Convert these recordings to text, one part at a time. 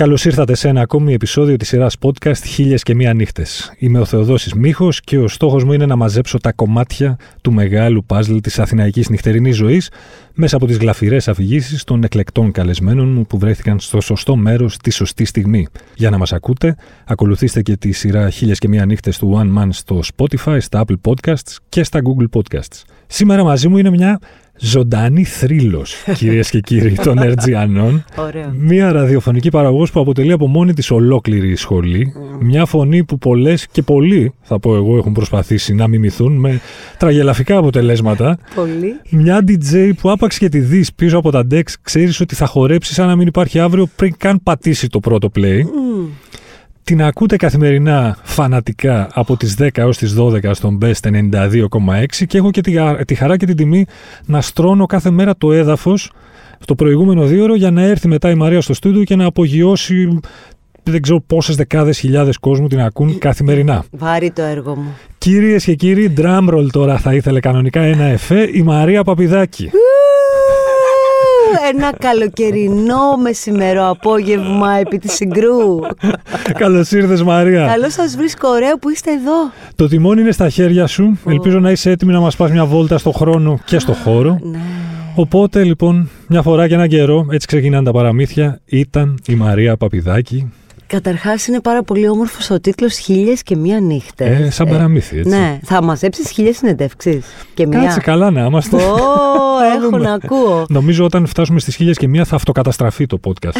Καλώς ήρθατε σε ένα ακόμη επεισόδιο της σειράς podcast Χίλιες και Μία Νύχτες. Είμαι ο Θεοδόσης Μίχο και ο στόχος μου είναι να μαζέψω τα κομμάτια του μεγάλου παζλ της αθηναϊκής νυχτερινής ζωής μέσα από τις γλαφυρές αφηγήσεις των εκλεκτών καλεσμένων μου που βρέθηκαν στο σωστό μέρος τη σωστή στιγμή. Για να μας ακούτε, ακολουθήστε και τη σειρά Χίλιες και Μία Νύχτες του One Man στο Spotify, στα Apple Podcasts και στα Google Podcasts. Σήμερα μαζί μου είναι μια ζωντανή θρύλος, κυρίες και κύριοι, των Ερτζιανών. Μια ραδιοφωνική παραγωγός που αποτελεί από μόνη της ολόκληρη σχολή. Μια φωνή που πολλές και πολλοί, θα πω εγώ, έχουν προσπαθήσει να μιμηθούν με τραγελαφικά αποτελέσματα. Πολύ. Μια DJ που άπαξ και τη δεις πίσω από τα decks, ξέρεις ότι θα χορέψεις σαν να μην υπάρχει αύριο πριν καν πατήσει το πρώτο play. Την ακούτε καθημερινά φανατικά από τις 10 έως τις 12 στον Best 92,6 και έχω και τη, χαρά και την τιμή να στρώνω κάθε μέρα το έδαφος στο προηγούμενο δύο για να έρθει μετά η Μαρία στο στούντιο και να απογειώσει δεν ξέρω πόσες δεκάδες χιλιάδες κόσμου την ακούν καθημερινά. Βάρη το έργο μου. Κυρίες και κύριοι, drumroll τώρα θα ήθελε κανονικά ένα εφέ, η Μαρία Παπιδάκη ένα καλοκαιρινό μεσημερό απόγευμα επί της Συγκρού. Καλώς ήρθες, Μαρία. Καλώς σας βρίσκω, ωραίο που είστε εδώ. Το τιμόνι είναι στα χέρια σου. Ελπίζω να είσαι έτοιμη να μας πας μια βόλτα στο χρόνο και στο χώρο. Ναι. Οπότε λοιπόν, μια φορά και έναν καιρό, έτσι ξεκινάνε τα παραμύθια, ήταν η Μαρία Παπιδάκη, Καταρχάς, είναι πάρα πολύ όμορφος ο τίτλος Χίλιες και μία νύχτα. Ε, σαν παραμύθι, έτσι. Ναι, θα μαζέψεις χίλιες συνεντεύξεις. Κάτσε καλά να είμαστε. Ω, έχω να ακούω. Νομίζω όταν φτάσουμε στις χίλιες και μία θα αυτοκαταστραφεί το podcast.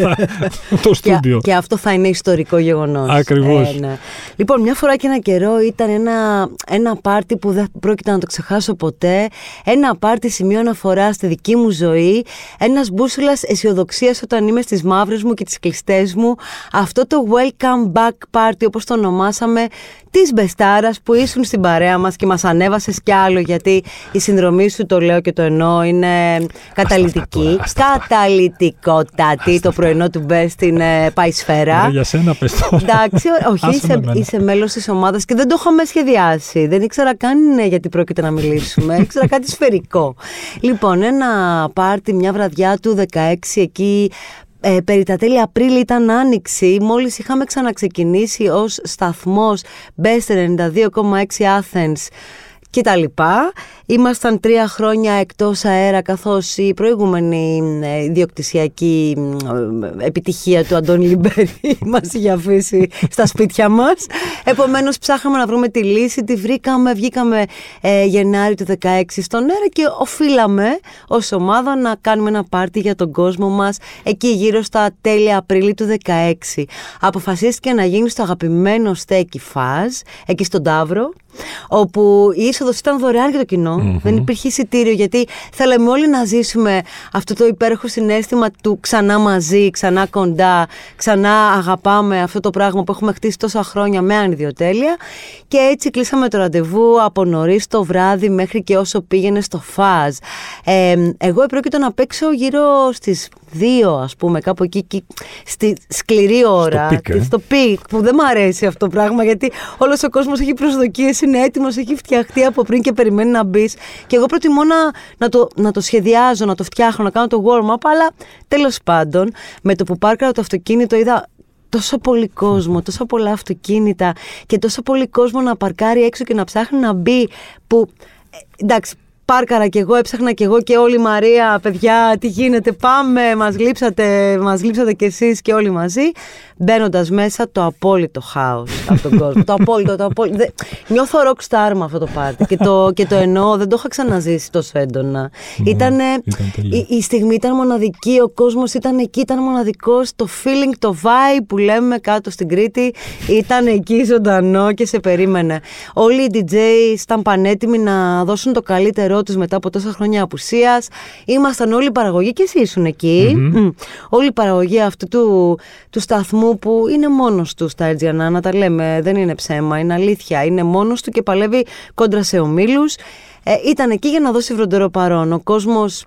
το στούντιο. Και, αυτό θα είναι ιστορικό γεγονός. Ακριβώς. Ε, ναι. Λοιπόν, μια φορά και ένα καιρό ήταν ένα, ένα πάρτι που δεν πρόκειται να το ξεχάσω ποτέ. Ένα πάρτι σημείο αναφορά στη δική μου ζωή. Ένας μπούσουλας αισιοδοξίας όταν είμαι στις μαύρες μου και τις κλειστές μου αυτό το welcome back party όπως το ονομάσαμε της Μπεστάρας που ήσουν στην παρέα μας και μας ανέβασες κι άλλο γιατί η συνδρομή σου το λέω και το εννοώ είναι καταλητική καταλητικότατη. Το πρωινό του Best είναι πάει σφαίρα. Για σένα πες το εντάξει όχι είσαι, είσαι μέλος της ομάδας και δεν το είχαμε σχεδιάσει. Δεν ήξερα καν ναι, γιατί πρόκειται να μιλήσουμε. Ήξερα κάτι σφαιρικό. Λοιπόν ένα πάρτι μια βραδιά του 16 εκεί ε, περί τα τέλη Απρίλη ήταν άνοιξη, μόλις είχαμε ξαναξεκινήσει ως σταθμός Best 92,6 Athens και τα λοιπά. Ήμασταν τρία χρόνια εκτός αέρα καθώς η προηγούμενη ε, διοκτησιακή ε, επιτυχία του Αντώνη Λιμπέρη μας είχε αφήσει στα σπίτια μας. Επομένως ψάχαμε να βρούμε τη λύση, τη βρήκαμε, βγήκαμε ε, Γενάρη του 16 στον αέρα και οφείλαμε ως ομάδα να κάνουμε ένα πάρτι για τον κόσμο μας εκεί γύρω στα τέλη Απριλίου του 16. Αποφασίστηκε να γίνει στο αγαπημένο στέκι Φάζ, εκεί στον Ταύρο, όπου η είσοδο ήταν δωρεάν για το κοινο Δεν υπήρχε εισιτήριο γιατί θέλαμε όλοι να ζήσουμε αυτό το υπέροχο συνέστημα του ξανά μαζί, ξανά κοντά, ξανά αγαπάμε αυτό το πράγμα που έχουμε χτίσει τόσα χρόνια με ανιδιοτέλεια. Και έτσι κλείσαμε το ραντεβού από νωρίς το βράδυ μέχρι και όσο πήγαινε στο φάζ. Ε, εγώ επρόκειτο να παίξω γύρω στις δύο, ας πούμε, κάπου εκεί, στη σκληρή ώρα. Στο peak, ε. στο peak που δεν μου αρέσει αυτό το πράγμα γιατί όλος ο κόσμος έχει προσδοκίες, είναι έτοιμος, έχει φτιαχτεί από πριν και περιμένει να μπεις. Και εγώ προτιμώ να, να, το, να το σχεδιάζω, να το φτιάχνω, να κάνω το warm-up, αλλά τέλος πάντων, με το που πάρκαρα το αυτοκίνητο είδα τόσο πολύ κόσμο, τόσο πολλά αυτοκίνητα και τόσο πολύ κόσμο να παρκάρει έξω και να ψάχνει να μπει που ε, εντάξει, πάρκαρα κι εγώ, έψαχνα κι εγώ και όλη η Μαρία, παιδιά, τι γίνεται, πάμε, μας γλύψατε, μας γλύψατε κι εσείς και όλοι μαζί. Μπαίνοντας μέσα το απόλυτο χάος από τον κόσμο. το απόλυτο, το απόλυτο. Δε... Νιώθω rock star με αυτό το πάρτι και το, και το εννοώ, δεν το είχα ξαναζήσει τόσο έντονα. Ναι, Ήτανε, η, η, στιγμή ήταν μοναδική, ο κόσμος ήταν εκεί, ήταν μοναδικός, το feeling, το vibe που λέμε κάτω στην Κρήτη ήταν εκεί ζωντανό και σε περίμενε. Όλοι οι DJs ήταν πανέτοιμοι να δώσουν το καλύτερο καιρό μετά από τόσα χρόνια απουσίας. Ήμασταν όλοι οι παραγωγοί και εσύ ήσουν εκεί. Mm. Όλη η παραγωγή αυτού του, του σταθμού που είναι μόνος τους στα Ερτζιανά, να τα λέμε. Δεν είναι ψέμα, είναι αλήθεια. Είναι μόνος του και παλεύει κόντρα σε ομίλους. Ε, ήταν εκεί για να δώσει βροντερό παρόν. Ο κόσμος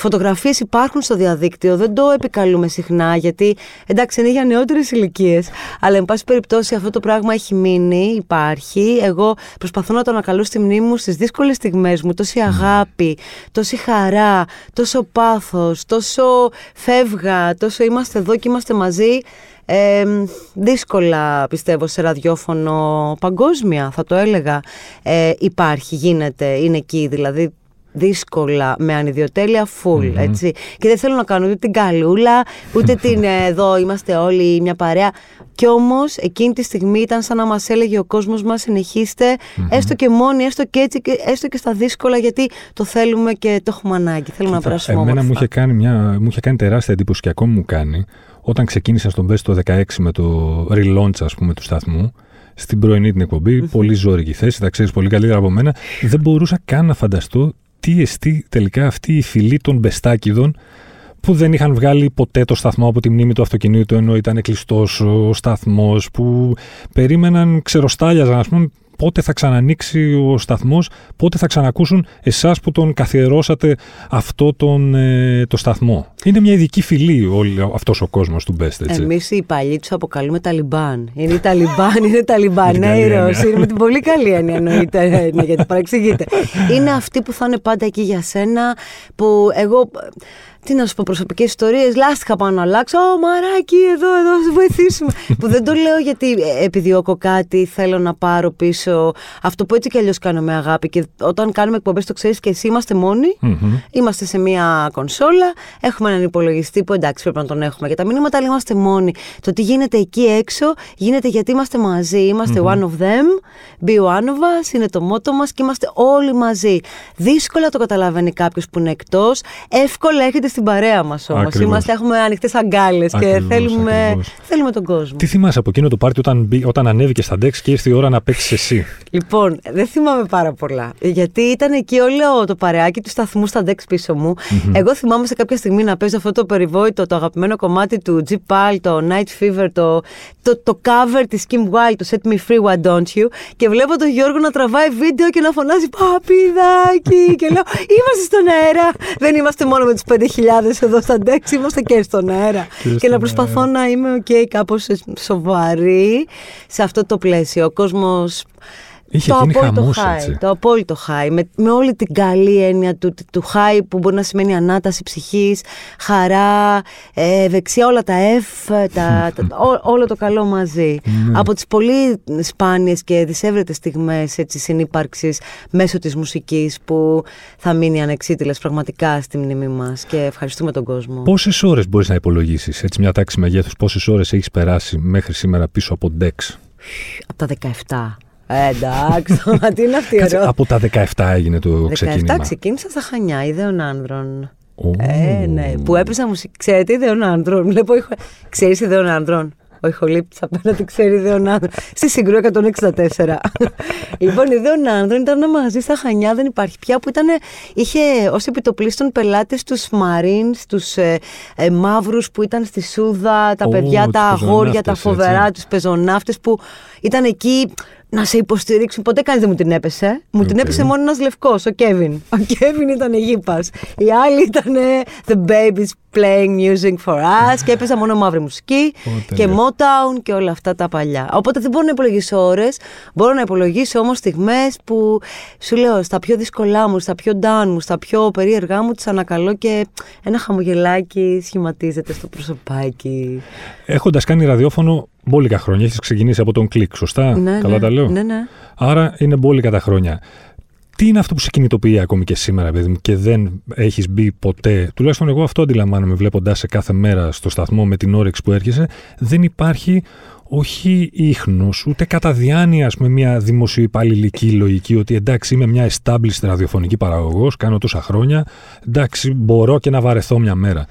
Φωτογραφίες υπάρχουν στο διαδίκτυο, δεν το επικαλούμε συχνά γιατί εντάξει είναι για νεότερες ηλικίες. Αλλά εν πάση περιπτώσει αυτό το πράγμα έχει μείνει, υπάρχει. Εγώ προσπαθώ να το ανακαλώ στη μνήμη μου στις δύσκολες στιγμές μου. Τόση αγάπη, τόση χαρά, τόσο πάθος, τόσο φεύγα, τόσο είμαστε εδώ και είμαστε μαζί. Ε, δύσκολα πιστεύω σε ραδιόφωνο παγκόσμια θα το έλεγα ε, υπάρχει, γίνεται, είναι εκεί δηλαδή δύσκολα με ανιδιοτέλεια full έτσι. Και δεν θέλω να κάνω ούτε την καλούλα ούτε την ε, εδώ είμαστε όλοι μια παρέα. Κι όμως εκείνη τη στιγμή ήταν σαν να μας έλεγε ο κόσμος μας συνεχιστε έστω και μόνοι, έστω και έτσι έστω και στα δύσκολα γιατί το θέλουμε και το έχουμε ανάγκη. Θέλουμε να περάσουμε Εμένα μου είχε, κάνει μια, μου είχε κάνει τεράστια εντύπωση και ακόμη μου κάνει όταν ξεκίνησα στον Best το 16 με το relaunch ας πούμε του σταθμού, στην πρωινή την εκπομπη πολύ ζώρικη θέση, τα ξέρεις πολύ καλύτερα από μένα, δεν μπορούσα καν να φανταστώ τι εστί τελικά αυτή η φυλή των μπεστάκιδων που δεν είχαν βγάλει ποτέ το σταθμό από τη μνήμη του αυτοκινήτου ενώ ήταν κλειστός ο σταθμός, που περίμεναν, ξεροστάλιαζαν, ας πούμε, πότε θα ξανανοίξει ο σταθμός, πότε θα ξανακούσουν εσάς που τον καθιερώσατε αυτό τον, ε, το σταθμό. Είναι μια ειδική φυλή αυτός ο κόσμος του Best, έτσι. Εμείς οι παλιοί τους αποκαλούμε Ταλιμπάν. Είναι η Ταλιμπάν, είναι Ταλιμπανέιρο. είναι με την πολύ καλή έννοια εννοείται, ναι, γιατί παρεξηγείτε. Είναι αυτοί που θα είναι πάντα εκεί για σένα, που εγώ τι να σου πω, προσωπικές ιστορίες. Λάστιχα πάνω να αλλάξω. Ω, μαράκι, εδώ, εδώ, θα βοηθήσουμε. που δεν το λέω γιατί ε, επιδιώκω κάτι, θέλω να πάρω πίσω αυτό που έτσι κι αλλιώς κάνω με αγάπη. Και όταν κάνουμε εκπομπές, το ξέρεις και εσύ, είμαστε Είμαστε σε μία κονσόλα, έχουμε έναν υπολογιστή που εντάξει πρέπει να τον έχουμε για τα μηνύματα, αλλά είμαστε μόνοι. Το τι γίνεται εκεί έξω γίνεται γιατί είμαστε μαζί. one of them, be one of us, είναι το μότο μας και είμαστε όλοι μαζί. Δύσκολα το καταλαβαίνει κάποιος που είναι εκτός. Εύκολα έχετε στην παρέα μας όμως. Είμαστε, έχουμε ανοιχτές αγκάλες και θέλουμε, θέλουμε τον κόσμο. Τι θυμάσαι από εκείνο το πάρτι όταν, όταν ανέβηκε στα Dex και ήρθε η ώρα να παίξεις εσύ; Λοιπόν, δεν θυμάμαι πάρα πολλά. Γιατί ήταν εκεί όλο το παρεάκι του σταθμού στα Dex πίσω μου. Εγώ θυμάμαι σε κάποια στιγμή να παίζω αυτό το περιβόητο, το αγαπημένο κομμάτι του G Pal, το Night Fever, το, το, το cover της Kim Wilde, το Set Me Free, Why Don't You. Και βλέπω τον Γιώργο να τραβάει βίντεο και να φωνάζει Παπιδάκι. και λέω Είμαστε στον αέρα. Δεν είμαστε μόνο με τους 5.000 εδώ στα ντεξ, είμαστε και στον αέρα. Και, να προσπαθώ να είμαι ok, okay, κάπως σοβαρή σε αυτό το πλαίσιο. Ο κόσμος Είχε το απόλυτο high, το απόλυτο high, με, με όλη την καλή έννοια του, του high που μπορεί να σημαίνει ανάταση ψυχής, χαρά, ε, δεξιά όλα τα F, τα, τα, όλο το καλό μαζί. Ναι. Από τις πολύ σπάνιες και δυσέβρετες στιγμές έτσι, συνύπαρξης μέσω της μουσικής που θα μείνει ανεξίτηλες πραγματικά στη μνήμη μας και ευχαριστούμε τον κόσμο. Πόσες ώρες μπορείς να υπολογίσεις, έτσι μια τάξη μεγέθους, πόσες ώρες έχεις περάσει μέχρι σήμερα πίσω από Dex; Από τα 17. Εντάξει, τι είναι αυτή η ερώτηση; Από τα 17 έγινε το ξεκίνημα. 17 ξεκίνησα στα Χανιά, ιδέων άνδρων. Oh. Ε, ναι, που έπαιζα μουσική. Ξέρετε, ιδέων άνδρων. Βλέπω, ξέρεις ιδέων άνδρων; Ο ηχολήπτης απέναντι ξέρει ιδέων άνδρων. Στη συγκρού 164. λοιπόν, ιδέων άνδρων ήταν ένα μαγαζί στα Χανιά, δεν υπάρχει πια, που ήταν, είχε ως επιτοπλίστων πελάτες τους Μαρίν, τους ε, ε, μαύρους που ήταν στη Σούδα, τα παιδιά, τα αγόρια, τα φοβερά, τους πεζοναύτες που ήταν εκεί να σε υποστηρίξουν. Ποτέ κανείς δεν μου την έπεσε. Μου την έπεσε μόνο ένας λευκός, ο Κέβιν. Ο Κέβιν ήταν γήπα. Οι άλλοι ήταν The Babies Playing Music for Us και έπαιζα μόνο μαύρη μουσική και Motown και όλα αυτά τα παλιά. Οπότε δεν μπορώ να υπολογίσω ώρες. Μπορώ να υπολογίσω όμως στιγμές που σου λέω στα πιο δύσκολά μου, στα πιο down μου, στα πιο περίεργά μου, τις ανακαλώ και ένα χαμογελάκι σχηματίζεται στο προσωπάκι. Έχοντας κάνει ραδιόφωνο μπόλικα χρόνια. Έχεις ξεκινήσει από τον κλικ, σωστά; Ναι, Καλά ναι, τα λέω; Ναι, ναι. Άρα είναι μπόλικα τα χρόνια. Τι είναι αυτό που σε κινητοποιεί ακόμη και σήμερα, παιδί μου, και δεν έχεις μπει ποτέ; Τουλάχιστον εγώ αυτό αντιλαμβάνομαι βλέποντα σε κάθε μέρα στο σταθμό με την όρεξη που έρχεσαι. Δεν υπάρχει όχι ίχνος, ούτε κατά διάνοια ας πούμε, μια δημοσιοϊπαλληλική λογική ότι εντάξει είμαι μια established ραδιοφωνική παραγωγός, κάνω τόσα χρόνια, εντάξει μπορώ και να βαρεθώ μια μέρα.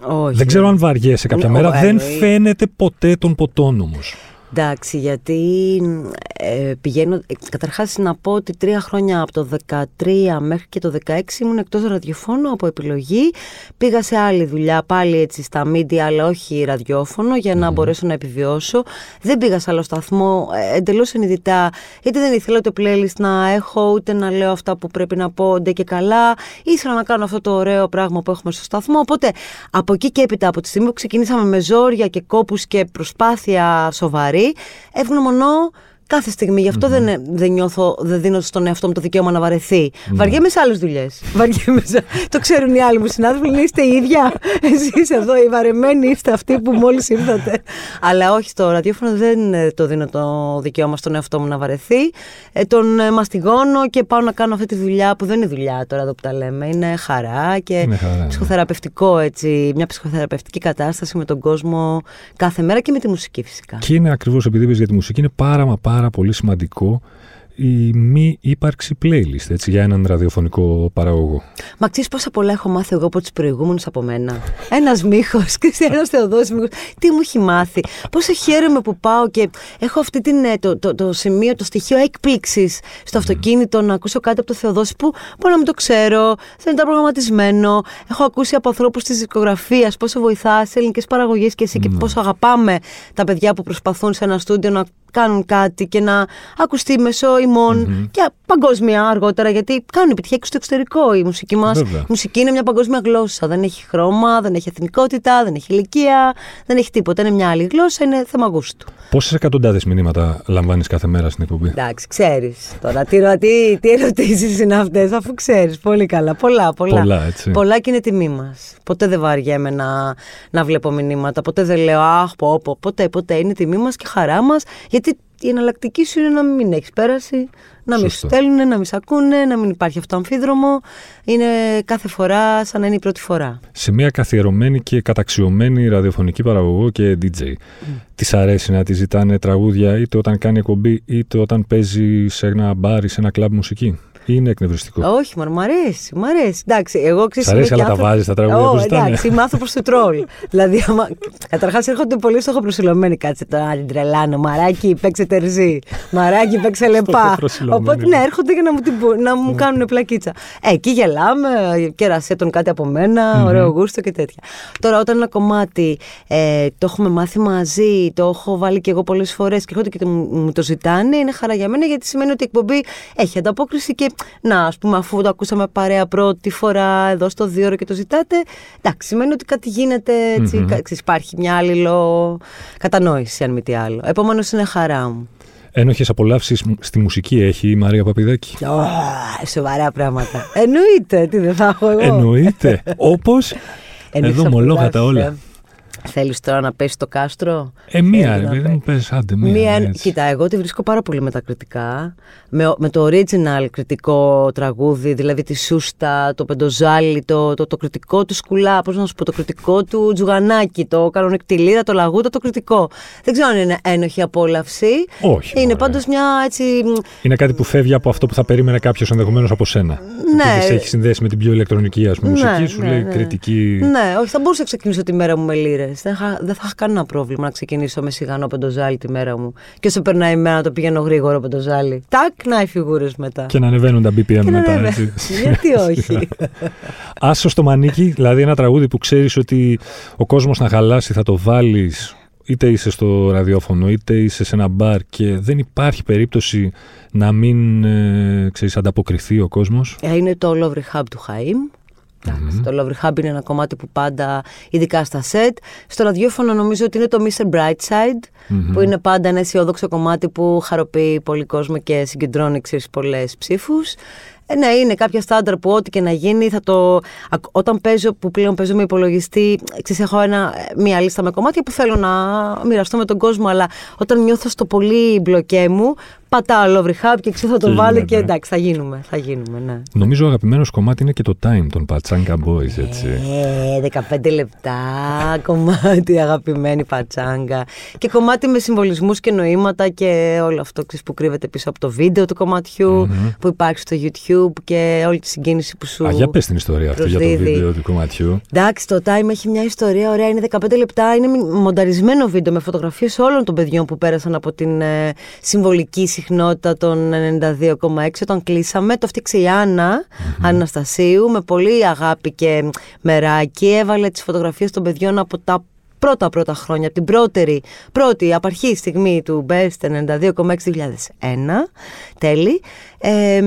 Όχι. Δεν ξέρω αν βαριέσαι κάποια μέρα. Δεν φαίνεται ποτέ των ποτών όμως. Εντάξει, γιατί ε, πηγαίνω. Ε, Καταρχάς, να πω ότι τρία χρόνια από το 2013 μέχρι και το 2016 ήμουν εκτός ραδιοφώνου από επιλογή. Πήγα σε άλλη δουλειά, πάλι έτσι στα media, αλλά όχι ραδιόφωνο, για να μπορέσω να επιβιώσω. Δεν πήγα σε άλλο σταθμό, ε, εντελώς ενειδητά, γιατί δεν ήθελα το playlist να έχω, ούτε να λέω αυτά που πρέπει να πω, ντε και καλά. Ήθελα να κάνω αυτό το ωραίο πράγμα που έχουμε στο σταθμό. Οπότε από εκεί και έπειτα, από τη στιγμή που ξεκινήσαμε με ζόρια και κόπους και προσπάθεια σοβαρή, ευγνωμονώ κάθε στιγμή. Γι' αυτο δεν, δεν νιώθω, δεν δίνω στον εαυτό μου το δικαίωμα να βαρεθεί. Mm. Βαριέμαι σε άλλες δουλειές. το ξέρουν οι άλλοι μου συνάδελφοι, λένε είστε ίδια. Εσείς εδώ οι βαρεμένοι είστε αυτοί που μόλις ήρθατε. Αλλά όχι στο ραδιόφωνο δεν ε, το δίνω το δικαίωμα στον εαυτό μου να βαρεθεί. Ε, τον ε, μαστιγώνω και πάω να κάνω αυτή τη δουλειά που δεν είναι δουλειά τώρα εδώ που τα λέμε. Είναι χαρά και είναι χαρά, ναι. ψυχοθεραπευτικό έτσι. Μια ψυχοθεραπευτική κατάσταση με τον κόσμο κάθε μέρα και με τη μουσική φυσικά. Και είναι ακριβώς επειδή για τη μουσική, είναι πάρα, πάρα πάρα πολύ σημαντικό η μη ύπαρξη playlist έτσι, για έναν ραδιοφωνικό παραγωγό. Μα ξέρεις πόσα πολλά έχω μάθει εγώ από τους προηγούμενους από μένα. Ένας μύχο, Χριστιανό Θεοδόσης μύχο. Τι μου έχει μάθει. Πόσο χαίρομαι που πάω και έχω αυτή την, ε, το, το, το σημείο, το στοιχείο έκπληξης στο αυτοκίνητο να ακούσω κάτι από το Θεοδόση που μπορεί να μην το ξέρω, δεν ήταν προγραμματισμένο. Έχω ακούσει από ανθρώπους της δισκογραφίας πόσο βοηθάς σε ελληνικές παραγωγές και εσύ και πόσο αγαπάμε τα παιδιά που προσπαθούν σε ένα στούντιο να κάνουν κάτι και να ακουστεί μέσω ημών και παγκόσμια αργότερα, γιατί κάνουν επιτυχία και στο εξωτερικό η μουσική μας. Η μουσική είναι μια παγκόσμια γλώσσα. Δεν έχει χρώμα, δεν έχει εθνικότητα, δεν έχει ηλικία, δεν έχει τίποτα. Είναι μια άλλη γλώσσα, είναι θέμα γούστου. Πόσες εκατοντάδες μηνύματα λαμβάνεις κάθε μέρα στην εκπομπή; Εντάξει, ξέρεις τώρα. Τι, τι, τι ερωτήσεις είναι αυτές, αφού ξέρεις πολύ καλά. Πολλά, πολλά. Πολλά, έτσι. πολλά και είναι τιμή μας. Ποτέ δεν βαριέμαι να, να βλέπω μηνύματα. Ποτέ δεν λέω Αχ, πω, πω. Ποτέ, ποτέ. Είναι τιμή μας και χαρά μας. Γιατί η εναλλακτική σου είναι να μην έχεις πέραση, να μην σου στέλνουν, να μην σε ακούνε, να μην υπάρχει αυτό αμφίδρομο. Είναι κάθε φορά σαν να είναι η πρώτη φορά. Σε μια καθιερωμένη και καταξιωμένη ραδιοφωνική παραγωγό και DJ, mm. της αρέσει να τη ζητάνε τραγούδια είτε όταν κάνει εκπομπή είτε όταν παίζει σε ένα μπαρ ή σε ένα κλαμπ μουσική; Είναι εκνευριστικό. Όχι, μωρ, μ' αρέσει, μ' αρέσει. Εντάξει, εγώ ξέρω. Σ' αρέσει, αλλά τα βάζεις τα τραγούδια που ζητάνε. Εντάξει, είμαι άνθρωπος του τρόλ. δηλαδή, άμα... καταρχάς έρχονται πολύ στο έχω προσιλωμένη. Κάτσε τώρα, την τρελάνω. Μαράκι, παίξε τερζή. Μαράκι, παίξε λεπά. Οπότε ναι, έρχονται για να μου, να μου κάνουν πλακίτσα. Ε, εκεί γελάμε, κέρασέ τον κάτι από μένα, ωραίο γούστο και τέτοια. Τώρα, όταν ένα κομμάτι ε, το έχουμε μάθει μαζί, το έχω βάλει και εγώ πολλές φορές και έρχονται και μου το ζητάνε, είναι χαρά για μένα γιατί σημαίνει ότι η εκπομπή έχει ανταπόκριση και να, ας πούμε, αφού το ακούσαμε παρέα πρώτη φορά εδώ στο δύο και το ζητάτε, εντάξει, σημαίνει ότι κάτι γίνεται έτσι, mm-hmm. υπάρχει μια άλλη κατανόηση, αν μη τι άλλο. Επομένως, είναι χαρά μου. Ένοχες απολαύσεις στη μουσική έχει η Μαρία Παπιδάκη. Oh, σοβαρά πράγματα. Εννοείται, τι δεν θα έχω εγώ. Εννοείται. Όπως. Εδώ μολόγατα όλα. Θέλεις τώρα να πέσεις το κάστρο; Ε, μία, δεν μου πες, άντε, μία. μία κοίτα, εγώ τη βρίσκω πάρα πολύ μετακριτικά. Με, με το original κριτικό τραγούδι, δηλαδή τη Σούστα, το Πεντοζάλι, το, το, το, κριτικό του Σκουλά, πώς να σου πω, το κριτικό του Τζουγανάκη, το Κανονεκτιλίδα, το Λαγούτα, το κριτικό. Δεν ξέρω αν είναι ένοχη απόλαυση. Όχι. Είναι πάντως μια έτσι. Είναι κάτι που φεύγει από αυτό που θα περίμενε κάποιος ενδεχομένως από σένα. Ναι. Που έχει συνδέσει με την πιο ηλεκτρονική ας πούμε, ναι, μουσική, σου ναι, λέει ναι. κριτική. Ναι, όχι, θα μπορούσα να ξεκινήσω τη μέρα μου με λίρε. Δεν, θα, δεν θα είχα κανένα πρόβλημα να ξεκινήσω με σιγανό πεντοζάλι τη μέρα μου. Και όσο περνάει η μέρα να το πηγαίνω γρήγορο πεντοζάλι. Τάκ, να οι φιγούρες μετά. Και να ανεβαίνουν τα BPM μετά. Έτσι. Γιατί όχι; Άσο στο μανίκι, δηλαδή ένα τραγούδι που ξέρεις ότι ο κόσμος να χαλάσει θα το βάλεις είτε είσαι στο ραδιόφωνο είτε είσαι σε ένα μπαρ και δεν υπάρχει περίπτωση να μην ε, ξέρεις, ανταποκριθεί ο κόσμος. Ε, είναι το Love Rehab του Χαΐμ. Mm-hmm. Το Love Rehab είναι ένα κομμάτι που πάντα, ειδικά στα σετ. Στο ραδιόφωνο νομίζω ότι είναι το Mr. Brightside, mm-hmm. που είναι πάντα ένα αισιόδοξο κομμάτι που χαροποιεί πολύ κόσμο και συγκεντρώνει πολλές ψήφους. Ε, ναι, είναι κάποια στάνταρ που ό,τι και να γίνει θα το. Όταν παίζω, που πλέον παίζω με υπολογιστή, ξέρεις, έχω ένα, μία λίστα με κομμάτια που θέλω να μοιραστώ με τον κόσμο, αλλά όταν νιώθω στο πολύ μπλοκέ μου, πατάω Love Rehab και ξέρω θα το βάλω και εντάξει, θα γίνουμε. Θα γίνουμε ναι. Νομίζω αγαπημένος κομμάτι είναι και το Time των Πατσάγκα Boys, έτσι. Ε, 15 λεπτά κομμάτι, αγαπημένη Πατσάγκα. Και κομμάτι με συμβολισμούς και νοήματα και όλο αυτό ξέρεις, που κρύβεται πίσω από το βίντεο του κομματιου που υπάρχει στο YouTube YouTube και όλη τη συγκίνηση που σου. Α, για πες την ιστορία αυτή για το βίντεο του κομματιού. Εντάξει, το Time έχει μια ιστορία ωραία. Είναι 15 λεπτά. Είναι μονταρισμένο βίντεο με φωτογραφίες όλων των παιδιών που πέρασαν από την ε, συμβολική συχνότητα των 92,6 όταν κλείσαμε. Το φτιάξε η Άννα mm-hmm. Αναστασίου με πολύ αγάπη και μεράκι. Έβαλε τις φωτογραφίες των παιδιών από τα πρώτα πρώτα χρόνια, από την πρώτη, πρώτη απαρχή στιγμή του Best 92,6 τέλη, ε,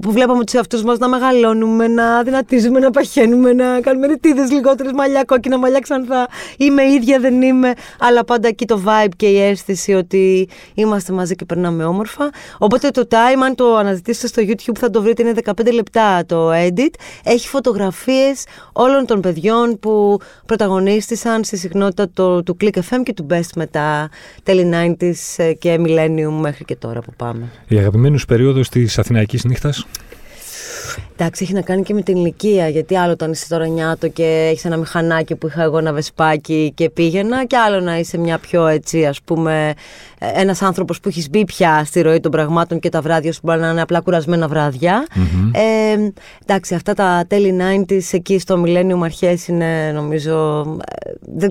που βλέπαμε τους εαυτούς μας να μεγαλώνουμε, να δυνατίζουμε, να παχαίνουμε, να κάνουμε ρητίδες λιγότερες μαλλιά, κόκκινα μαλλιά ξανθά. Είμαι ίδια, δεν είμαι. Αλλά πάντα εκεί το vibe και η αίσθηση ότι είμαστε μαζί και περνάμε όμορφα. Οπότε το time, αν το αναζητήσετε στο YouTube, θα το βρείτε. Είναι 15 λεπτά το edit. Έχει φωτογραφίες όλων των παιδιών που πρωταγωνίστησαν στη συχνότητα το, του Click FM και του Best μετά τέλη 90s και Millennium μέχρι και τώρα που πάμε. Η αγαπημένη σου περίοδο της Αθηναϊκής νύχτας; Εντάξει, έχει να κάνει και με την ηλικία. Γιατί άλλο όταν είσαι τώρα νιάτο και έχεις ένα μηχανάκι που είχα εγώ ένα βεσπάκι και πήγαινα, και άλλο να είσαι μια πιο έτσι, ας πούμε, ένας άνθρωπος που έχεις μπει πια στη ροή των πραγμάτων και τα βράδια σου μπορεί να είναι απλά κουρασμένα βράδια. Mm-hmm. Ε, εντάξει, αυτά τα τέλη 90s εκεί στο Millennium αρχές είναι νομίζω. Ε,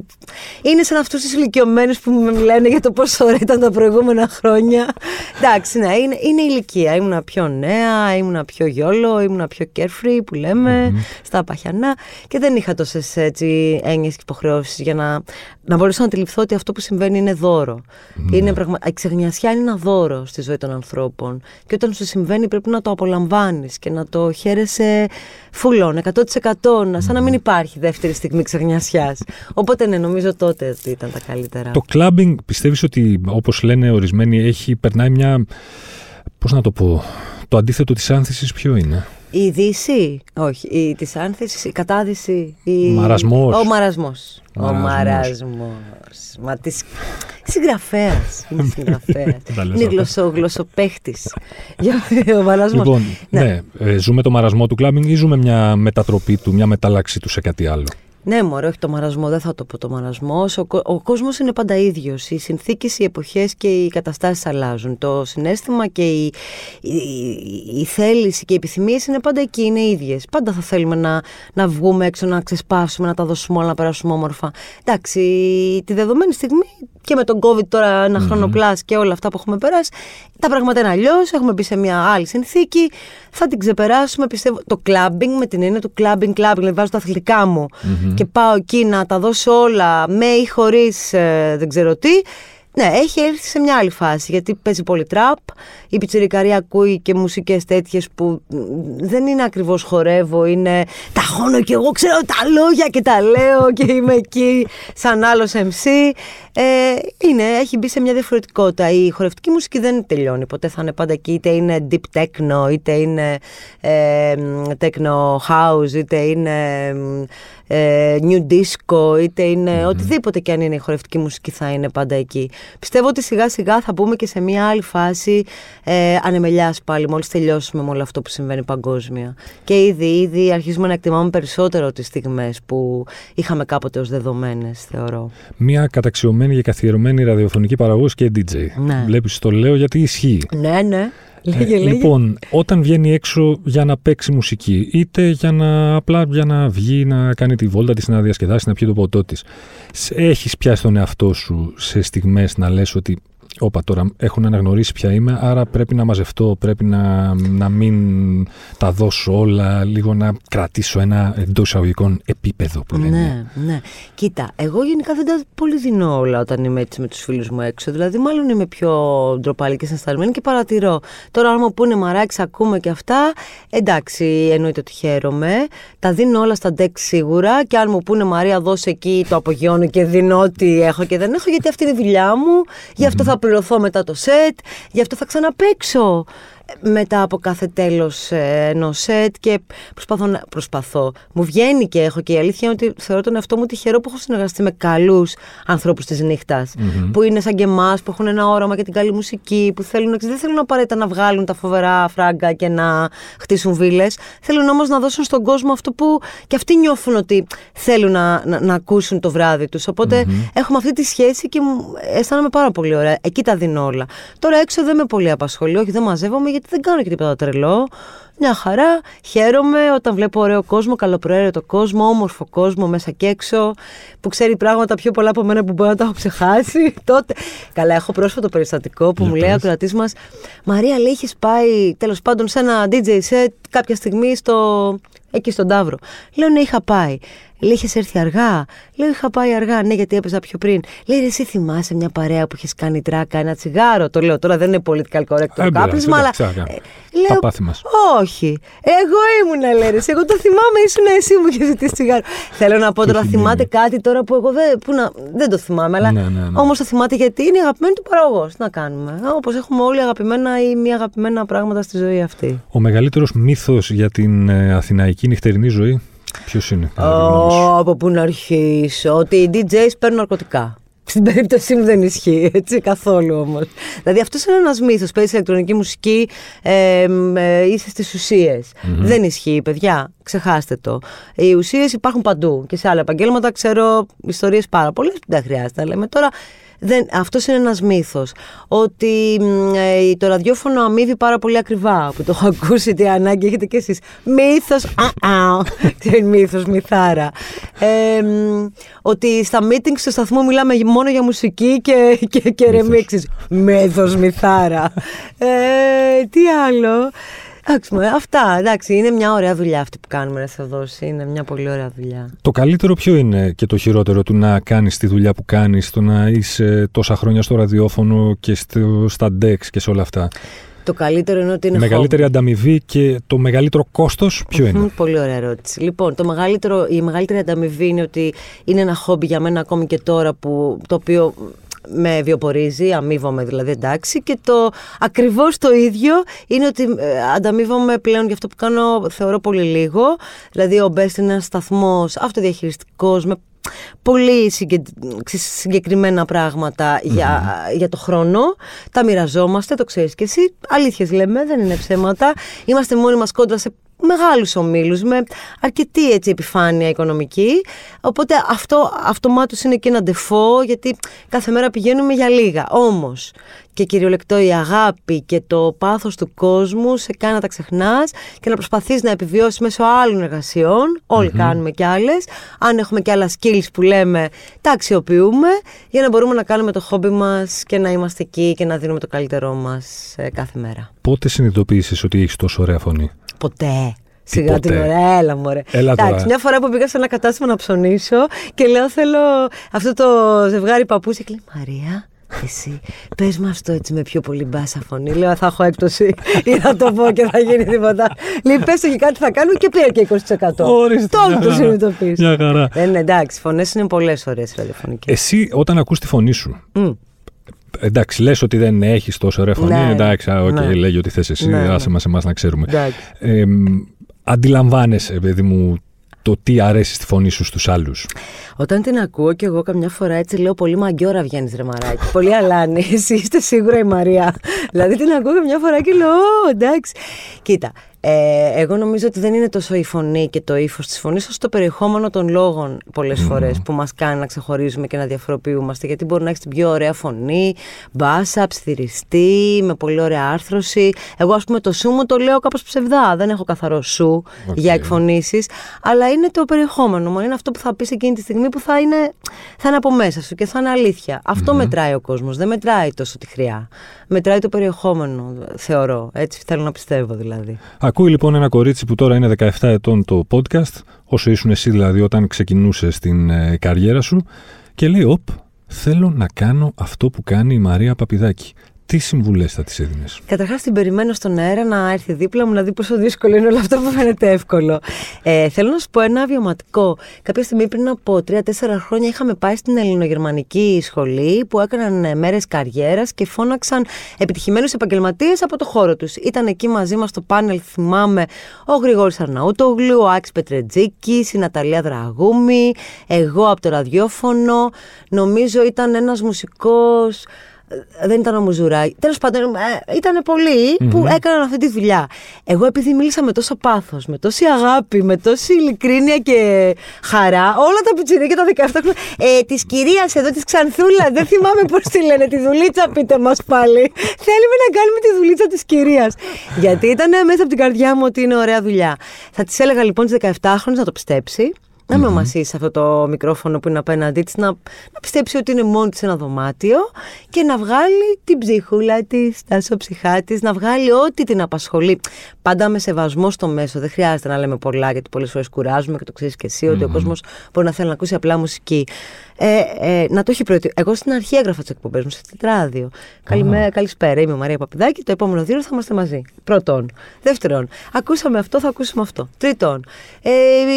είναι σαν αυτούς τους ηλικιωμένους που με λένε για το πόσο ωραία ήταν τα προηγούμενα χρόνια. εντάξει, ναι, είναι, είναι ηλικία. Ήμουνα πιο νέα, ήμουνα πιο γιόλο, ήμουνα πιο carefree που λέμε, mm-hmm. στα παχιανά και δεν είχα τόσες έννοιες και υποχρεώσεις για να, να μπορέσω να αντιληφθώ ότι αυτό που συμβαίνει είναι δώρο. Mm-hmm. Είναι πραγμα... Η ξεγνιασιά είναι ένα δώρο στη ζωή των ανθρώπων. Και όταν σου συμβαίνει πρέπει να το απολαμβάνεις και να το χαίρεσαι φουλών, 100%. Mm. Σαν να μην υπάρχει δεύτερη στιγμή ξεγνιασιάς. Οπότε ναι, νομίζω τότε ότι ήταν τα καλύτερα. Το clubbing πιστεύεις ότι, όπως λένε ορισμένοι, έχει, περνάει μια. Πώς να το πω. Το αντίθετο της άνθησης ποιο είναι; Η Δύση, όχι, η της άνθησης, η κατάδυση, η... Μαρασμός. Ο μαρασμός. Ο μαρασμός. Μα της... Συγγραφέας. Είναι συγγραφέας. είναι γλωσσο, γλωσσοπαίχτης. ο μαρασμός. Λοιπόν, ναι, ναι ε, ζούμε το μαρασμό του clubbing ή ζούμε μια μετατροπή του, μια μετάλλαξη του σε κάτι άλλο; Ναι, μωρέ, όχι το μαρασμό, δεν θα το πω το μαρασμό. Ο, ο κόσμος είναι πάντα ίδιος. Οι συνθήκες, οι εποχές και οι καταστάσεις αλλάζουν. Το συναίσθημα και η, η, η θέληση και οι επιθυμίες είναι πάντα εκεί, είναι ίδιες. Πάντα θα θέλουμε να, να βγούμε έξω, να ξεσπάσουμε, να τα δώσουμε όλα, να περάσουμε όμορφα. Εντάξει, τη δεδομένη στιγμή και με τον COVID τώρα ένα mm-hmm. χρόνο plus και όλα αυτά που έχουμε περάσει, τα πράγματα είναι αλλιώς. Έχουμε μπει σε μια άλλη συνθήκη. Θα την ξεπεράσουμε. Πιστεύω το clubbing με την έννοια του clubbing, clubbing. Δηλαδή βάζω τα αθλητικά μου mm-hmm. Και πάω εκεί να τα δώσω όλα με ή χωρίς ε, δεν ξέρω τι. Ναι, έχει έρθει σε μια άλλη φάση γιατί παίζει πολύ τραπ. Η πιτσιρικαρία ακούει και μουσικές τέτοιες που δεν είναι ακριβώς χορεύω, είναι τα χώνω και εγώ ξέρω τα λόγια και τα λέω και είμαι εκεί σαν άλλος MC. Ε, είναι, έχει μπει σε μια διαφορετικότητα. Η χορευτική μουσική δεν τελειώνει. Ποτέ θα είναι πάντα εκεί, είτε είναι deep techno, είτε είναι ε, techno house, είτε είναι ε, new disco, είτε είναι οτιδήποτε και αν είναι η χορευτική μουσική θα είναι πάντα εκεί. Πιστεύω ότι σιγά σιγά θα μπούμε και σε μια άλλη φάση ε, ανεμελιάς πάλι, μόλις τελειώσουμε με όλο αυτό που συμβαίνει παγκόσμια. Και ήδη, ήδη αρχίζουμε να εκτιμάμε περισσότερο τις στιγμές που είχαμε κάποτε ως δεδομένες, θεωρώ. Μια καταξιωμένη και καθιερωμένη ραδιοφωνική παραγωγός και DJ. Ναι. Βλέπεις, το λέω γιατί ισχύει. Ναι, ναι. Λέγε, λέγε. Λοιπόν, όταν βγαίνει έξω για να παίξει μουσική, είτε για να απλά για να βγει, να κάνει τη βόλτα της, να διασκεδάσει, να πιει το ποτό της, έχεις πιάσει τον εαυτό σου σε στιγμές να λες ότι Όπα τώρα έχουν αναγνωρίσει ποια είμαι, άρα πρέπει να μαζευτώ, πρέπει να, να μην τα δώσω όλα, λίγο να κρατήσω ένα εντός εισαγωγικών επίπεδο που λένε. Ναι, ναι. Κοίτα, εγώ γενικά δεν τα πολύ δίνω όλα όταν είμαι έτσι με τους φίλους μου έξω. Δηλαδή, μάλλον είμαι πιο ντροπαλή και σασταλμένη και παρατηρώ. Τώρα, αν μου πούνε μαράξι, ακούμε και αυτά, εντάξει, εννοείται ότι χαίρομαι. Τα δίνω όλα στα ντεκ σίγουρα και αν μου πούνε Μαρία, δώσε εκεί, το απογειώνω και δίνω ό,τι έχω και δεν έχω, γιατί αυτή είναι η δουλειά μου. Γι' αυτό θα πληρωθώ μετά το σετ, γι' αυτό θα ξαναπέξω μετά από κάθε τέλος ε, ενός σετ και προσπαθώ, να, προσπαθώ. Μου βγαίνει και έχω και η αλήθεια είναι ότι θεωρώ τον εαυτό μου τυχερό που έχω συνεργαστεί με καλούς ανθρώπους της νυχτας που είναι σαν και εμάς, που έχουν ένα όραμα για την καλή μουσική, που θέλουν, δεν θέλουν απαραίτητα να βγάλουν τα φοβερά φράγκα και να χτίσουν βίλες, θέλουν όμως να δώσουν στον κόσμο αυτό που και αυτοί νιώθουν ότι θέλουν να, να, να ακούσουν το βράδυ τους. Οπότε έχουμε αυτή τη σχέση και αισθάνομαι πάρα πολύ ωραία. Εκεί τα δίνω όλα. Τώρα έξω δεν με πολύ απασχολεί, όχι δεν μαζεύομαι γιατί δεν κάνω και τίποτα τρελό. Μια χαρά, χαίρομαι όταν βλέπω ωραίο κόσμο, καλοπροαίρετο κόσμο, όμορφο κόσμο μέσα και έξω, που ξέρει πράγματα πιο πολλά από μένα που μπορεί να τα έχω ξεχάσει. Τότε. Καλά, έχω πρόσφατο περιστατικό που μου λέει ο ακροατής μας, Μαρία, λέει, είχε πάει τέλος πάντων σε ένα DJ set κάποια στιγμή στο εκεί στον Ταύρο. Λέω ναι, είχα πάει. Λέει, είχες έρθει αργά. Λέω, είχα πάει αργά. Ναι, γιατί έπαιζα πιο πριν. Λέει, εσύ θυμάσαι μια παρέα που είχες κάνει τράκα, ένα τσιγάρο. Το λέω τώρα, δεν είναι political correct το κάπνισμα, αλλά. Ε, λέω, πάθη μας. Όχι. Εγώ ήμουν, λέει. Εγώ το θυμάμαι, ήσουν εσύ μου είχες ζητήσει τσιγάρο. Θέλω να πω τώρα, θυμάται κάτι τώρα που εγώ δεν, που να, δεν το θυμάμαι, αλλά ναι, ναι, ναι. όμως το θυμάται γιατί είναι αγαπημένο του παραγωγός. Τι να κάνουμε. Όπως έχουμε όλοι αγαπημένα ή μη αγαπημένα πράγματα στη ζωή αυτή. Ο μεγαλύτερος μύθος για την ε, αθηναϊκή νυχτερινή ζωή; Ποιος είναι, oh, Από πού να αρχίσω; Ότι οι DJs παίρνουν ναρκωτικά. Στην περίπτωσή μου δεν ισχύει έτσι καθόλου όμως. Δηλαδή αυτός είναι ένας μύθος. Παίζει ηλεκτρονική μουσική, ε, ε, είσαι στις ουσιε Δεν ισχύει, παιδιά. Ξεχάστε το. Οι ουσίες υπάρχουν παντού και σε άλλα επαγγέλματα. Ξέρω ιστορίες πάρα πολλές. Δεν χρειάζεται να λέμε τώρα. Δεν, αυτός είναι ένας μύθος. Ότι ε, το ραδιόφωνο αμείβει πάρα πολύ ακριβά. Που το έχω ακούσει, τι ανάγκη έχετε κι εσείς. Μύθος, α, α, μύθος, μυθάρα. Ε, ότι στα meetings στο σταθμό μιλάμε μόνο για μουσική και, και, και ρεμίξεις. Μύθος, μυθάρα. Ε, τι άλλο; Εντάξει, αυτά. Εντάξει, είναι μια ωραία δουλειά αυτή που κάνουμε, ρε Θεοδόση. Είναι μια πολύ ωραία δουλειά. Το καλύτερο ποιο είναι και το χειρότερο του να κάνεις τη δουλειά που κάνεις, το να είσαι τόσα χρόνια στο ραδιόφωνο και στο, στα DEX και σε όλα αυτά; Το καλύτερο είναι ότι είναι. Η μεγαλύτερη ανταμοιβή και το μεγαλύτερο κόστος ποιο είναι; Πολύ ωραία ερώτηση. Λοιπόν, το μεγαλύτερο, η μεγαλύτερη ανταμοιβή είναι ότι είναι ένα χόμπι για μένα ακόμη και τώρα που, το οποίο με βιοπορίζει, αμείβομαι δηλαδή εντάξει και το ακριβώς το ίδιο είναι ότι ε, ανταμείβομαι πλέον για αυτό που κάνω θεωρώ πολύ λίγο δηλαδή ο Best είναι ένας σταθμός αυτοδιαχειριστικός με πολύ συγκεκριμένα για, για το χρόνο. Τα μοιραζόμαστε, το ξέρεις και εσύ. Αλήθειες λέμε, δεν είναι ψέματα. Είμαστε μόνοι μας κόντρα σε μεγάλους ομίλους με αρκετή έτσι, επιφάνεια οικονομική. Οπότε αυτό αυτομάτως είναι και ένα ντεφό γιατί κάθε μέρα πηγαίνουμε για λίγα. Όμως και κυριολεκτό η αγάπη και το πάθος του κόσμου σε κάνει να τα ξεχνάς και να προσπαθείς να επιβιώσεις μέσω άλλων εργασιών. κάνουμε κι άλλες. Αν έχουμε κι άλλα skills που λέμε, τα αξιοποιούμε για να μπορούμε να κάνουμε το χόμπι μας και να είμαστε εκεί και να δίνουμε το καλύτερό μας ε, κάθε μέρα. Πότε συνειδητοποίησες ότι έχεις τόσο ωραία φωνή; Ποτέ. Σιγά την ωραία, έλα μωρέ. Έλα Εντάξει, μια φορά που πήγα σε ένα κατάστημα να ψωνίσω και λέω θέλω αυτό το ζευγάρι παππούς και λέει Μαρία, εσύ, πες μου αυτό έτσι με πιο πολύ μπάσα φωνή. Λέω, θα έχω έκπτωση ή θα το πω και θα γίνει τίποτα. Λέει, πες το και κάτι θα κάνουμε και πήρε και 20%. Ορίστε. Τώρα το συνειδητοποιήσει. Μια χαρά. Δεν είναι εντάξει, φωνές είναι πολλές ωραίες ραδιοφωνικές. Εσύ, όταν ακούς τη φωνή σου, Εντάξει, λες ότι δεν έχεις τόσο ωραία φωνή. Ναι, εντάξει, okay, ναι. λέγει ότι θες εσύ, ναι, άσε μας εμάς να ξέρουμε. Ε, αντιλαμβάνεσαι, παιδί μου, το τι αρέσει στη φωνή σου στους άλλους; Όταν την ακούω και εγώ καμιά φορά έτσι λέω πολύ μαγκιόρα βγαίνεις ρε μαράκι. πολύ αλάνη. Εσύ είστε σίγουρα η Μαρία. δηλαδή την ακούω καμιά φορά και λέω, εντάξει. Κοίτα, ε, εγώ νομίζω ότι δεν είναι τόσο η φωνή και το ύφος της φωνής, όσο το περιεχόμενο των λόγων πολλές mm. φορές που μας κάνει να ξεχωρίζουμε και να διαφοροποιούμαστε. Γιατί μπορεί να έχεις την πιο ωραία φωνή, μπάσα, ψιθυριστή, με πολύ ωραία άρθρωση. Εγώ, ας πούμε, το σου μου το λέω κάπως ψευδά. Δεν έχω καθαρό σου για εκφωνήσεις. Αλλά είναι το περιεχόμενο μου. Είναι αυτό που θα πεις εκείνη τη στιγμή που θα είναι, θα είναι από μέσα σου και θα είναι αλήθεια. Αυτό μετράει ο κόσμος. Δεν μετράει τόσο τη χρειά. Μετράει το περιεχόμενο, θεωρώ. Έτσι θέλω να πιστεύω δηλαδή. Ακούει λοιπόν ένα κορίτσι που τώρα είναι 17 ετών το podcast, όσο ήσουν εσύ δηλαδή όταν ξεκινούσε την ε, καριέρα σου, και λέει: Οπ, θέλω να κάνω αυτό που κάνει η Μαρία Παπιδάκη. Τι συμβουλές θα τη έδινες; Καταρχάς, την περιμένω στον αέρα να έρθει δίπλα μου να δει πόσο δύσκολο είναι όλο αυτό που φαίνεται εύκολο. Ε, θέλω να σου πω ένα βιωματικό. Κάποια στιγμή πριν από 3-4 χρόνια είχαμε πάει στην ελληνογερμανική σχολή που έκαναν ε, μέρες καριέρας και φώναξαν επιτυχημένους επαγγελματίες από το χώρο τους. Ήταν εκεί μαζί μας στο πάνελ, θυμάμαι, ο Γρηγόρης Αρναούτογλου, ο Άξ Πετρετζίκης, η Ναταλία Δραγούμη, εγώ από το ραδιόφωνο. Νομίζω ήταν ένας μουσικός δεν ήταν ο Μουζουράκη. Τέλος πάντων, ε, ήταν που έκαναν αυτή τη δουλειά. Εγώ, επειδή μίλησα με τόσο πάθος, με τόση αγάπη, με τόση ειλικρίνεια και χαρά, όλα τα πιτσιρίκια τα 17 χρόνια. Ε, της κυρίας εδώ, της Ξανθούλα, δεν θυμάμαι πώς τη λένε, τη δουλίτσα, πείτε μας πάλι. Θέλουμε να κάνουμε τη δουλίτσα της κυρίας. Γιατί ήταν μέσα από την καρδιά μου ότι είναι ωραία δουλειά. Θα της έλεγα λοιπόν τι 17χρονε να το πιστέψει να με mm σε αυτό το μικρόφωνο που είναι απέναντί της, να, να πιστέψει ότι είναι μόνη της ένα δωμάτιο και να βγάλει την ψυχούλα της, τα σοψυχά της, να βγάλει ό,τι την απασχολεί. Πάντα με σεβασμό στο μέσο. Δεν χρειάζεται να λέμε πολλά, γιατί πολλές φορές κουράζουμε και το ξέρεις και εσύ, ότι ο κόσμος μπορεί να θέλει να ακούσει απλά μουσική. Ε, ε, να το έχει προετοιμάσει. Εγώ στην αρχή έγραφα τις εκπομπές μου σε τετράδιο. Καλημέρα, καλησπέρα. Είμαι η Μαρία Παπηδάκη. Το επόμενο δύο θα είμαστε μαζί. Πρώτον. Δεύτερον, ακούσαμε αυτό, θα ακούσουμε αυτό. Τρίτον, ε,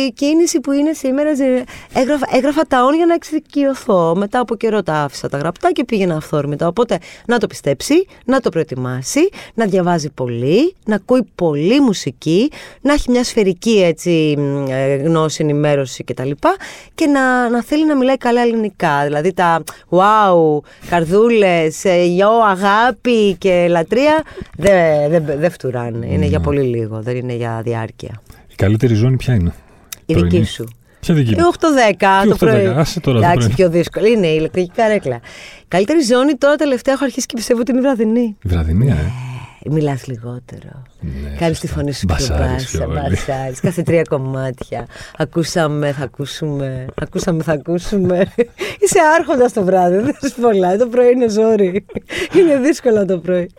η κίνηση που είναι σήμερα. Έγραφα, έγραφα τα όν για να εξοικειωθώ. Μετά από καιρό τα άφησα τα γραπτά και πήγαινα αυθόρμητα. Οπότε να το πιστέψει, να το προετοιμάσει, να διαβάζει πολύ, να ακούει πολύ μουσική, να έχει μια σφαιρική έτσι, ε, γνώση, ενημέρωση κτλ. Και, και να, να θέλει να μιλάει καλά ελληνικά. Δηλαδή τα wow, καρδούλες, ε, γιο, αγάπη και λατρεία δεν δε, δε φτουράνε. Είναι για ναι. πολύ λίγο, δεν είναι για διάρκεια. Η καλύτερη ζώνη ποια είναι; Η δική σου. Ποια δική μου; 8-10 το πρωί. Άσε τώρα Εντάξει, πιο δύσκολο. Είναι η ηλεκτρική καρέκλα. Καλύτερη ζώνη τώρα τελευταία έχω αρχίσει και πιστεύω ότι είναι η βραδινή. Η βραδινή, ε. Μιλάς λιγότερο. Ναι, Κάνεις τη φωνή σου πιο μπάσα. Μπασάρι. Κάθε τρία κομμάτια. Ακούσαμε, θα ακούσουμε. Ακούσαμε, θα ακούσουμε. Είσαι άρχοντας το βράδυ. Δεν σου πολλά. Το πρωί είναι ζόρι. Είναι δύσκολο το πρωί.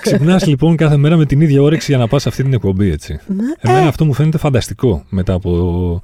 Ξυπνάς λοιπόν κάθε μέρα με την ίδια όρεξη για να πας αυτή την εκπομπή, έτσι. Ναι. Εμένα ε. αυτό μου φαίνεται φανταστικό μετά από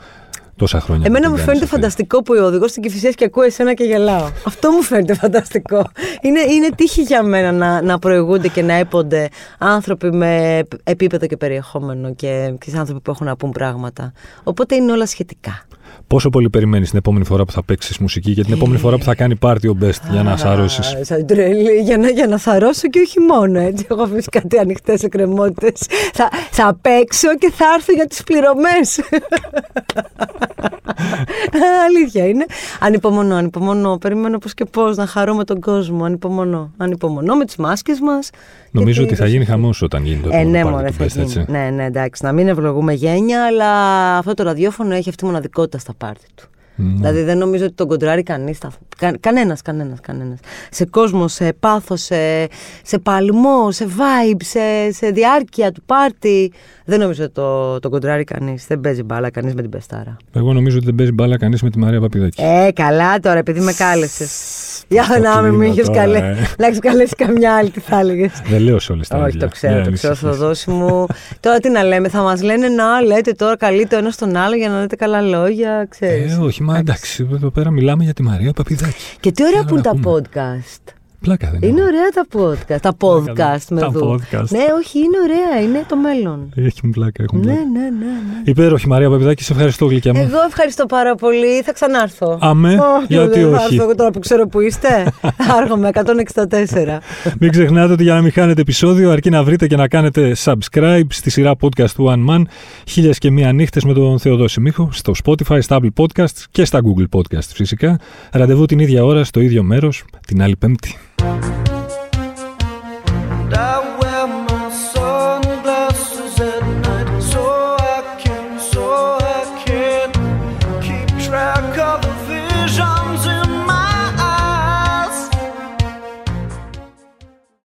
τόσα χρόνια. Εμένα μου φαίνεται φανταστικό που ο οδηγός στην Κυφυσία και ακούω εσένα και γελάω. Αυτό μου φαίνεται φανταστικό. Είναι, είναι τύχη για μένα να, να προηγούνται και να έπονται άνθρωποι με επίπεδο και περιεχόμενο και, και άνθρωποι που έχουν να πούν πράγματα. Οπότε είναι όλα σχετικά. Πόσο πολύ περιμένεις την επόμενη φορά που θα παίξεις μουσική και την επόμενη φορά που θα κάνει πάρτι ο Best για να σαρώσεις; Σαν τρελή, για να, για να θαρώσω και όχι μόνο έτσι. Έχω αφήσει κάτι ανοιχτές εκκρεμότητες. Θα, θα παίξω και θα έρθω για τις πληρωμές. Αλήθεια είναι. Ανυπομονώ, ανυπομονώ. Περιμένω πώς και πώς να χαρώ με τον κόσμο. Ανυπομονώ. Ανυπομονώ με τις μάσκες μας. Νομίζω ότι θα γίνει χαμός όταν γίνει το επόμενο. Ε, ναι, μωρέ, θα γίνει. Ναι, ναι, εντάξει. Να μην ευλογούμε γένια, αλλά αυτό το ραδιόφωνο έχει αυτή τη μοναδικότητα στα πάρτι του. Ναι. Δηλαδή δεν νομίζω ότι τον κοντράρει κανείς. Κα, κανένας, κανένας, κανένας. Σε κόσμο, σε πάθος, σε, σε παλμό, σε vibe, σε, σε διάρκεια του πάρτι. Δεν νομίζω ότι το, τον κοντράρει κανείς. Δεν παίζει μπάλα κανείς με την Πεστάρα. Εγώ νομίζω ότι δεν παίζει μπάλα κανείς με τη Μαρία Παπιδάκης. Ε, καλά τώρα, επειδή με κάλεσες. Για να μην με είχες καλέσει. Να έχεις καλέσει καμιά άλλη, τι θα έλεγες. Δεν λέω σε όλες τι Όχι, το ξέρω, το ξέρω, θα δώσει μου. Τώρα τι να λέμε, θα μας λένε να λέτε τώρα καλεί το ένας στον άλλο για να λέτε καλά λόγια, ξέρεις. Ε, όχι, μα εντάξει, εδώ πέρα μιλάμε για τη Μαρία Παπιδάκη. Και τι ωραία που είναι τα podcast. Πλάκα δεν είναι. ωραία τα podcast. Τα podcast με τα podcast. Ναι, όχι, είναι ωραία. Είναι το μέλλον. Έχει πλάκα. Έχουν ναι, ναι, ναι, ναι. Υπέροχη Μαρία Παπιδάκη, σε ευχαριστώ γλυκιά μου. Εγώ ευχαριστώ πάρα πολύ. Θα ξανάρθω. Αμέ, oh, γιατί δεν όχι. Θα τώρα που ξέρω που είστε. θα έρχομαι 164. μην ξεχνάτε ότι για να μην χάνετε επεισόδιο, αρκεί να βρείτε και να κάνετε subscribe στη σειρά podcast του One Man, χίλιες και μία νύχτες με τον Θεοδόση Μίχο, στο Spotify, στα Apple Podcasts και στα Google Podcasts φυσικά. Ραντεβού την ίδια ώρα στο ίδιο μέρος την άλλη Πέμπτη. Thank you.